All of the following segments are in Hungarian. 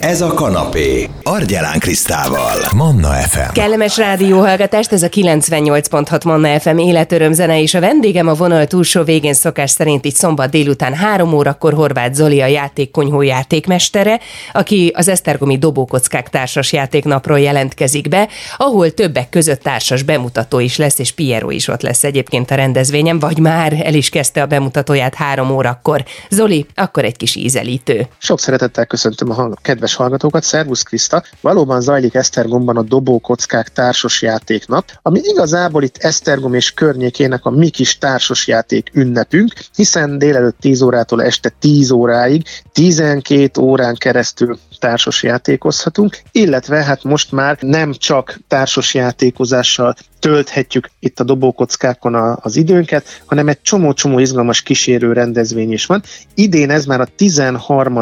Ez a kanapé. Argyelán Krisztával. Manna FM. Kellemes rádióhallgatást, ez a 98.6 Manna FM életöröm zene, és a vendégem a vonal túlsó végén szokás szerint itt szombat délután három órakor Horváth Zoli a játékkonyhó játékmestere, aki az Esztergomi Dobókockák társas játéknapról jelentkezik be, ahol többek között társas bemutató is lesz, és Piero is ott lesz egyébként a rendezvényen, vagy már el is kezdte a bemutatóját három órakor. Zoli, akkor egy kis ízelítő. Sok szeretettel köszöntöm a kedves kedves hallgatókat, Szervusz Kriszta! Valóban zajlik Esztergomban a Dobókockák társas játéknap, ami igazából itt Esztergom és környékének a mi kis társas játék ünnepünk, hiszen délelőtt 10 órától este 10 óráig, 12 órán keresztül társas játékozhatunk, illetve hát most már nem csak társas játékozással tölthetjük itt a dobókockákon a, az időnket, hanem egy csomó-csomó izgalmas kísérő rendezvény is van. Idén ez már a 13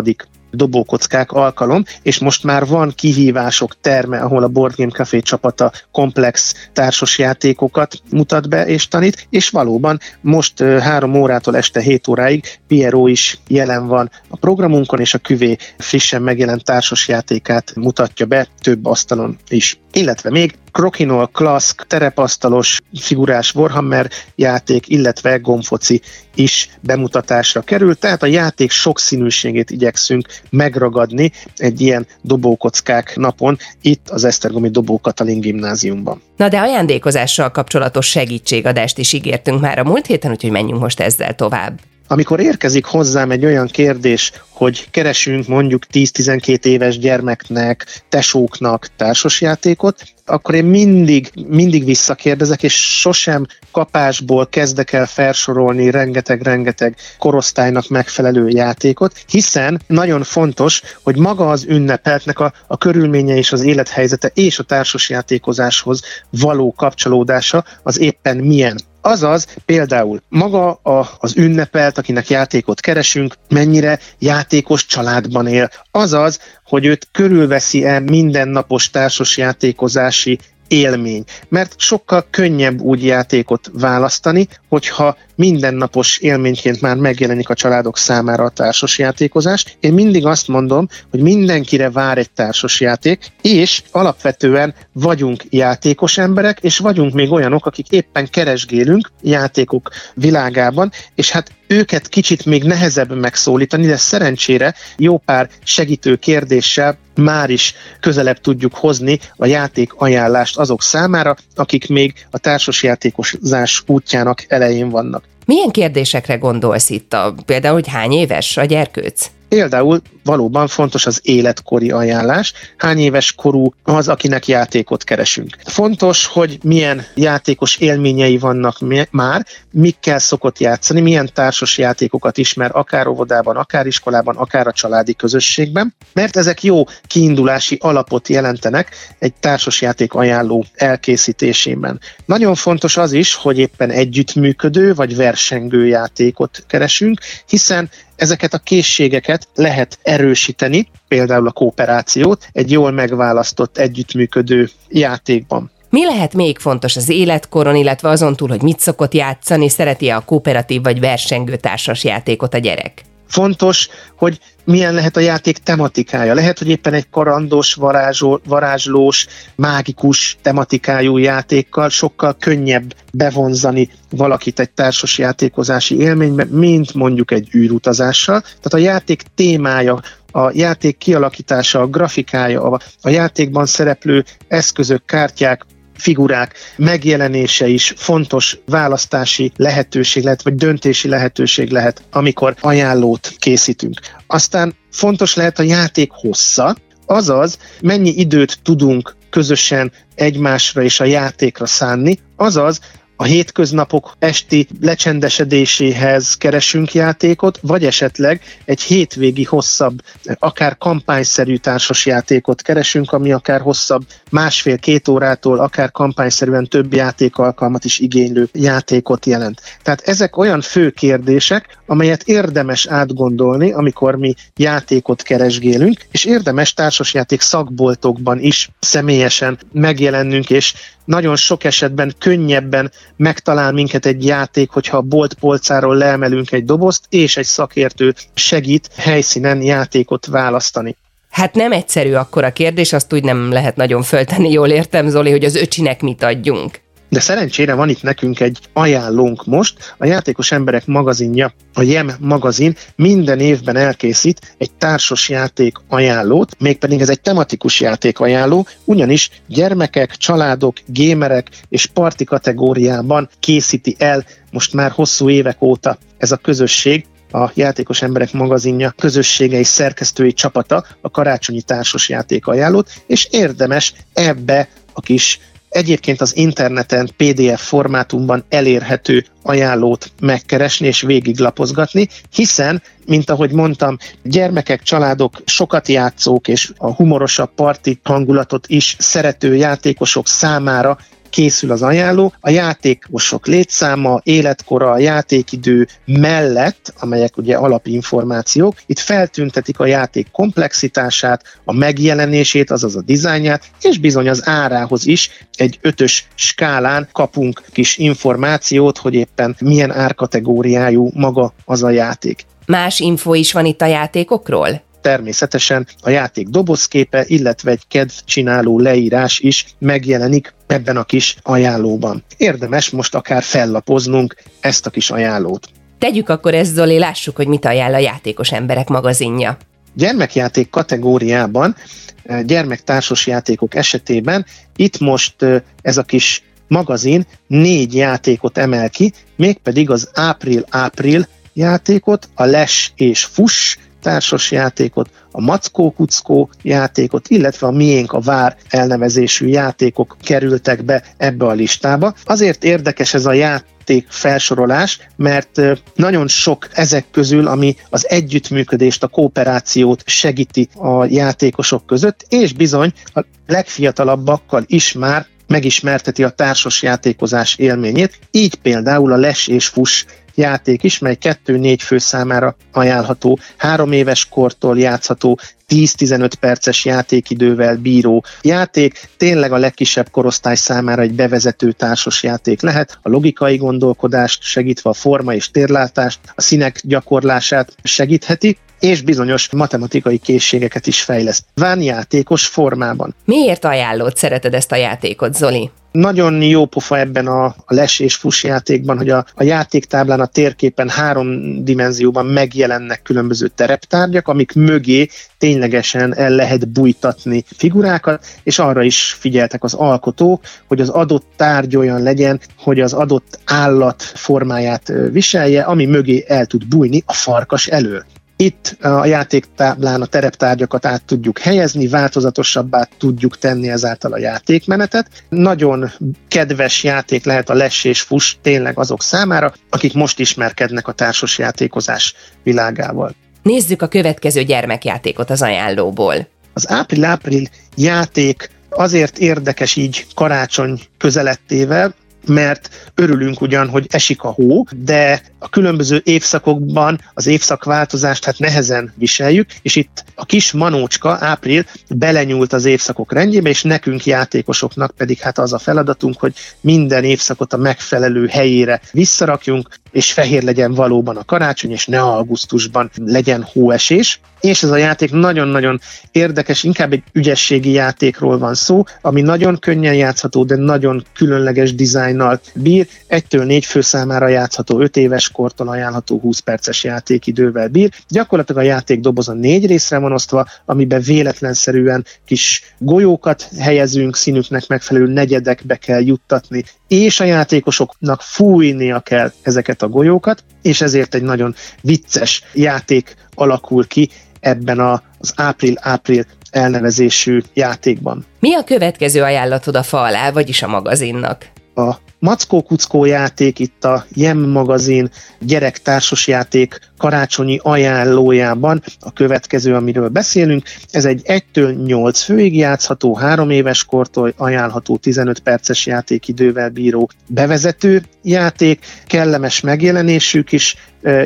dobókockák alkalom, és most már van kihívások terme, ahol a Board Game Café csapata komplex társas játékokat mutat be és tanít, és valóban most három órától este 7 óráig Piero is jelen van a programunkon, és a Küvé frissen megjelent társas játékát mutatja be több asztalon is. Illetve még Crokinol, Klask, terepasztalos, figurás Warhammer játék, illetve gomfoci is bemutatásra kerül, tehát a játék sokszínűségét igyekszünk megragadni egy ilyen dobókockák napon, itt az Esztergomi Dobó Katalin gimnáziumban. Na de ajándékozással kapcsolatos segítségadást is ígértünk már a múlt héten, úgyhogy menjünk most ezzel tovább. Amikor érkezik hozzám egy olyan kérdés, hogy keresünk mondjuk 10-12 éves gyermeknek, tesóknak társasjátékot, akkor én mindig, mindig visszakérdezek, és sosem kapásból kezdek el felsorolni rengeteg-rengeteg korosztálynak megfelelő játékot, hiszen nagyon fontos, hogy maga az ünnepeltnek a, a körülménye és az élethelyzete és a társasjátékozáshoz való kapcsolódása az éppen milyen. Azaz például maga a, az ünnepelt, akinek játékot keresünk, mennyire játékos családban él. Azaz, hogy őt körülveszi-e mindennapos társas játékozási élmény, mert sokkal könnyebb úgy játékot választani, hogyha mindennapos élményként már megjelenik a családok számára a társasjátékozás. Én mindig azt mondom, hogy mindenkire vár egy társasjáték, és alapvetően vagyunk játékos emberek, és vagyunk még olyanok, akik éppen keresgélünk játékok világában, és hát őket kicsit még nehezebb megszólítani, de szerencsére jó pár segítő kérdéssel már is közelebb tudjuk hozni a játék ajánlást azok számára, akik még a társasjátékozás útjának elején vannak. Milyen kérdésekre gondolsz itt? A, például, hogy hány éves a gyerkőc? Például valóban fontos az életkori ajánlás, hány éves korú az, akinek játékot keresünk. Fontos, hogy milyen játékos élményei vannak már, mikkel szokott játszani, milyen társas játékokat ismer, akár óvodában, akár iskolában, akár a családi közösségben, mert ezek jó kiindulási alapot jelentenek egy társasjáték ajánló elkészítésében. Nagyon fontos az is, hogy éppen együttműködő vagy versengő játékot keresünk, hiszen ezeket a készségeket lehet erősíteni, például a kooperációt egy jól megválasztott együttműködő játékban. Mi lehet még fontos az életkoron, illetve azon túl, hogy mit szokott játszani, szereti-e a kooperatív vagy versengő társas játékot a gyerek? Fontos, hogy milyen lehet a játék tematikája. Lehet, hogy éppen egy karandos, varázsol, varázslós, mágikus tematikájú játékkal sokkal könnyebb bevonzani valakit egy társas játékozási élménybe, mint mondjuk egy űrutazással. Tehát a játék témája, a játék kialakítása, a grafikája, a, játékban szereplő eszközök, kártyák, figurák megjelenése is fontos választási lehetőség lehet, vagy döntési lehetőség lehet, amikor ajánlót készítünk. Aztán fontos lehet a játék hossza, azaz mennyi időt tudunk közösen egymásra és a játékra szánni, azaz a hétköznapok esti lecsendesedéséhez keresünk játékot, vagy esetleg egy hétvégi hosszabb, akár kampányszerű társas játékot keresünk, ami akár hosszabb, másfél-két órától, akár kampányszerűen több játékalkalmat is igénylő játékot jelent. Tehát ezek olyan fő kérdések, amelyet érdemes átgondolni, amikor mi játékot keresgélünk, és érdemes társasjáték szakboltokban is személyesen megjelennünk, és nagyon sok esetben könnyebben megtalál minket egy játék, hogyha a bolt polcáról leemelünk egy dobozt, és egy szakértő segít helyszínen játékot választani. Hát nem egyszerű akkor a kérdés, azt úgy nem lehet nagyon föltenni, jól értem Zoli, hogy az öcsinek mit adjunk. De szerencsére van itt nekünk egy ajánlónk most. A Játékos Emberek magazinja, a JEM magazin minden évben elkészít egy társas játék ajánlót, mégpedig ez egy tematikus játék ajánló, ugyanis gyermekek, családok, gémerek és parti kategóriában készíti el most már hosszú évek óta ez a közösség, a Játékos Emberek magazinja közösségei szerkesztői csapata a karácsonyi társas játék ajánlót, és érdemes ebbe a kis egyébként az interneten PDF formátumban elérhető ajánlót megkeresni és végiglapozgatni, hiszen, mint ahogy mondtam, gyermekek, családok, sokat játszók és a humorosabb parti hangulatot is szerető játékosok számára készül az ajánló, a játékosok létszáma, életkora, játékidő mellett, amelyek ugye alapinformációk, itt feltüntetik a játék komplexitását, a megjelenését, azaz a dizájnját, és bizony az árához is egy ötös skálán kapunk kis információt, hogy éppen milyen árkategóriájú maga az a játék. Más info is van itt a játékokról? Természetesen a játék dobozképe, illetve egy kedvcsináló leírás is megjelenik ebben a kis ajánlóban. Érdemes most akár fellapoznunk ezt a kis ajánlót. Tegyük akkor ezt, Zoli, lássuk, hogy mit ajánl a Játékos Emberek magazinja. Gyermekjáték kategóriában, eh, gyermektársas játékok esetében itt most eh, ez a kis magazin négy játékot emel ki, mégpedig az Ápril-Ápril játékot, a Les és Fuss társas játékot, a Mackó Kuckó játékot, illetve a Miénk a Vár elnevezésű játékok kerültek be ebbe a listába. Azért érdekes ez a játék felsorolás, mert nagyon sok ezek közül, ami az együttműködést, a kooperációt segíti a játékosok között, és bizony a legfiatalabbakkal is már megismerteti a társas játékozás élményét, így például a Les és Fuss játék is, mely 2-4 fő számára ajánlható, három éves kortól játszható, 10-15 perces játékidővel bíró játék, tényleg a legkisebb korosztály számára egy bevezető társas játék lehet, a logikai gondolkodást segítve a forma és térlátást, a színek gyakorlását segítheti, és bizonyos matematikai készségeket is fejleszt. Van játékos formában. Miért ajánlott szereted ezt a játékot, Zoli? Nagyon jó pofa ebben a, a les és fuss játékban, hogy a, a játéktáblán, a térképen három dimenzióban megjelennek különböző tereptárgyak, amik mögé ténylegesen el lehet bújtatni figurákat, és arra is figyeltek az alkotók, hogy az adott tárgy olyan legyen, hogy az adott állat formáját viselje, ami mögé el tud bújni a farkas elől. Itt a játéktáblán a tereptárgyakat át tudjuk helyezni, változatosabbá tudjuk tenni ezáltal a játékmenetet. Nagyon kedves játék lehet a les és fus tényleg azok számára, akik most ismerkednek a társas játékozás világával. Nézzük a következő gyermekjátékot az ajánlóból. Az ápril-ápril játék azért érdekes így karácsony közelettével, mert örülünk ugyan, hogy esik a hó, de a különböző évszakokban az évszakváltozást hát nehezen viseljük, és itt a kis manócska, ápril, belenyúlt az évszakok rendjébe, és nekünk játékosoknak pedig hát az a feladatunk, hogy minden évszakot a megfelelő helyére visszarakjunk, és fehér legyen valóban a karácsony, és ne augusztusban legyen hóesés. És ez a játék nagyon-nagyon érdekes, inkább egy ügyességi játékról van szó, ami nagyon könnyen játszható, de nagyon különleges dizájnnal bír. Egytől négy fő számára játszható, 5 éves kortól ajánlható 20 perces játékidővel bír. Gyakorlatilag a játék doboza négy részre van osztva, amiben véletlenszerűen kis golyókat helyezünk, színüknek megfelelő negyedekbe kell juttatni, és a játékosoknak fújnia kell ezeket a golyókat, és ezért egy nagyon vicces játék alakul ki ebben az ápril-ápril elnevezésű játékban. Mi a következő ajánlatod a fa alá, vagyis a magazinnak? A Mackó Kuckó játék itt a Jem magazin gyerektársas játék karácsonyi ajánlójában a következő, amiről beszélünk. Ez egy 1-től 8 főig játszható, 3 éves kortól ajánlható 15 perces játékidővel bíró bevezető játék, kellemes megjelenésű kis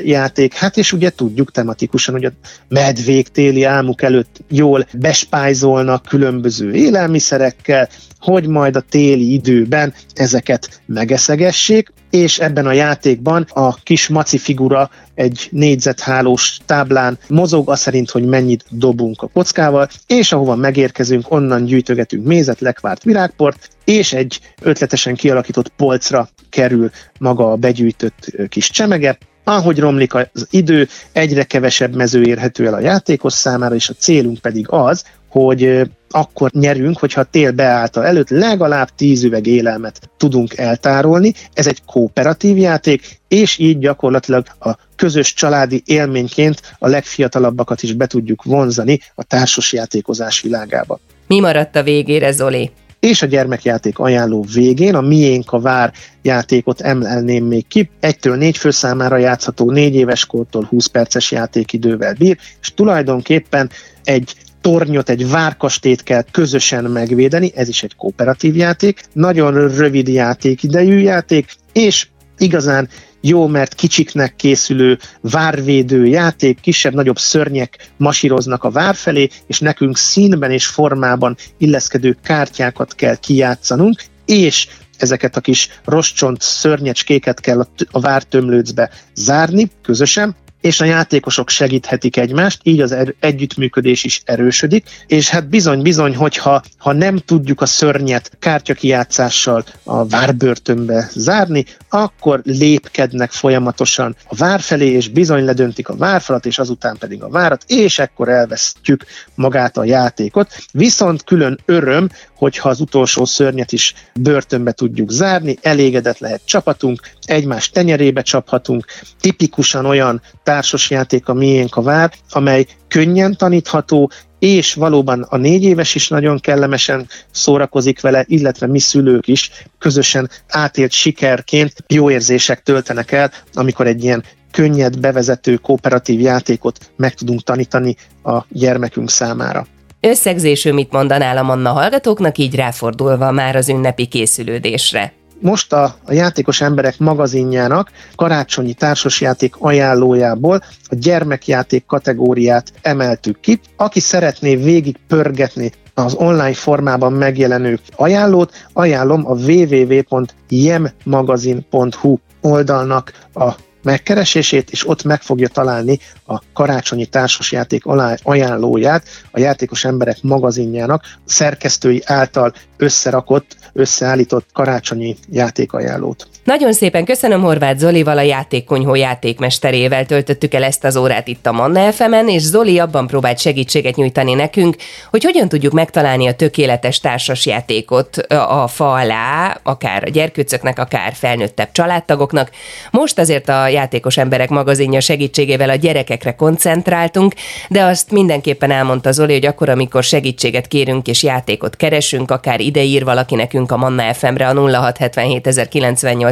játék. Hát és ugye tudjuk tematikusan, hogy a medvék téli álmuk előtt jól bespájzolnak különböző élelmiszerekkel, hogy majd a téli időben ezeket megeszegessék. És ebben a játékban a kis maci figura egy négyzethálós táblán mozog, az szerint, hogy mennyit dobunk a kockával, és ahova megérkezünk, onnan gyűjtögetünk mézet, lekvárt virágport, és egy ötletesen kialakított polcra kerül maga a begyűjtött kis csemege, ahogy romlik az idő, egyre kevesebb mező érhető el a játékos számára, és a célunk pedig az, hogy akkor nyerünk, hogyha a tél beállta előtt legalább 10 üveg élelmet tudunk eltárolni. Ez egy kooperatív játék, és így gyakorlatilag a közös családi élményként a legfiatalabbakat is be tudjuk vonzani a társas játékozás világába. Mi maradt a végére, Zoli? és a gyermekjáték ajánló végén a Miénk a Vár játékot emelném még ki. Egytől négy fő számára játszható, négy éves kortól 20 perces játékidővel bír, és tulajdonképpen egy tornyot, egy várkastét kell közösen megvédeni, ez is egy kooperatív játék, nagyon rövid játékidejű játék, és igazán jó, mert kicsiknek készülő várvédő játék, kisebb-nagyobb szörnyek masíroznak a vár felé, és nekünk színben és formában illeszkedő kártyákat kell kijátszanunk, és ezeket a kis roscsont szörnyecskéket kell a vártömlőcbe zárni közösen, és a játékosok segíthetik egymást, így az er- együttműködés is erősödik, és hát bizony-bizony, hogyha ha nem tudjuk a szörnyet kártyakijátszással a várbörtönbe zárni, akkor lépkednek folyamatosan a vár felé, és bizony ledöntik a várfalat, és azután pedig a várat, és ekkor elvesztjük magát a játékot. Viszont külön öröm, hogyha az utolsó szörnyet is börtönbe tudjuk zárni, elégedett lehet csapatunk, egymás tenyerébe csaphatunk, tipikusan olyan társasjáték a miénk a vár, amely könnyen tanítható, és valóban a négy éves is nagyon kellemesen szórakozik vele, illetve mi szülők is közösen átélt sikerként jó érzések töltenek el, amikor egy ilyen könnyed, bevezető, kooperatív játékot meg tudunk tanítani a gyermekünk számára. Összegzésű mit mondanál a Manna hallgatóknak, így ráfordulva már az ünnepi készülődésre? Most a, a Játékos Emberek magazinjának karácsonyi társasjáték ajánlójából a gyermekjáték kategóriát emeltük ki. Aki szeretné végig pörgetni az online formában megjelenő ajánlót, ajánlom a www.jemmagazin.hu oldalnak a megkeresését, és ott meg fogja találni a karácsonyi társasjáték ajánlóját a Játékos Emberek magazinjának szerkesztői által összerakott, összeállított karácsonyi játékajánlót. Nagyon szépen köszönöm Horváth Zolival, a játékkonyhó játékmesterével töltöttük el ezt az órát itt a Manna fm és Zoli abban próbált segítséget nyújtani nekünk, hogy hogyan tudjuk megtalálni a tökéletes társasjátékot a fa alá, akár a gyerkőcöknek, akár felnőttebb családtagoknak. Most azért a Játékos Emberek magazinja segítségével a gyerekekre koncentráltunk, de azt mindenképpen elmondta Zoli, hogy akkor, amikor segítséget kérünk és játékot keresünk, akár ide ír valaki nekünk a Manna FM-re a 0677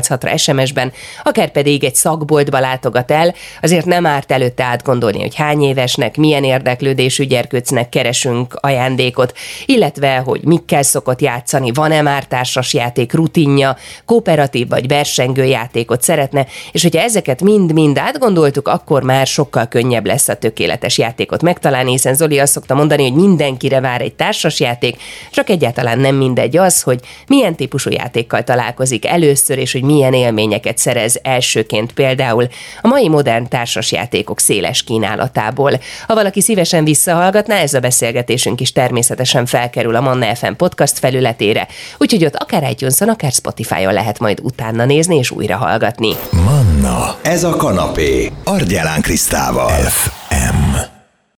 ra SMS-ben, akár pedig egy szakboltba látogat el, azért nem árt előtte átgondolni, hogy hány évesnek, milyen érdeklődésű gyerkőcnek keresünk ajándékot, illetve, hogy mikkel szokott játszani, van-e már társas játék rutinja, kooperatív vagy versengő játékot szeretne, és hogyha ezeket mind-mind átgondoltuk, akkor már sokkal könnyebb lesz a tökéletes játékot megtalálni, hiszen Zoli azt szokta mondani, hogy mindenkire vár egy társasjáték, csak egyáltalán nem mindegy az, hogy milyen típusú játékkal találkozik először, és hogy milyen élményeket szerez elsőként például a mai modern társasjátékok széles kínálatából. Ha valaki szívesen visszahallgatná, ez a beszélgetésünk is természetesen felkerül a Manna FM podcast felületére, úgyhogy ott akár itunes akár Spotify-on lehet majd utána nézni és újra hallgatni. Manna, ez a kanapé, Argyelán Krisztával. F.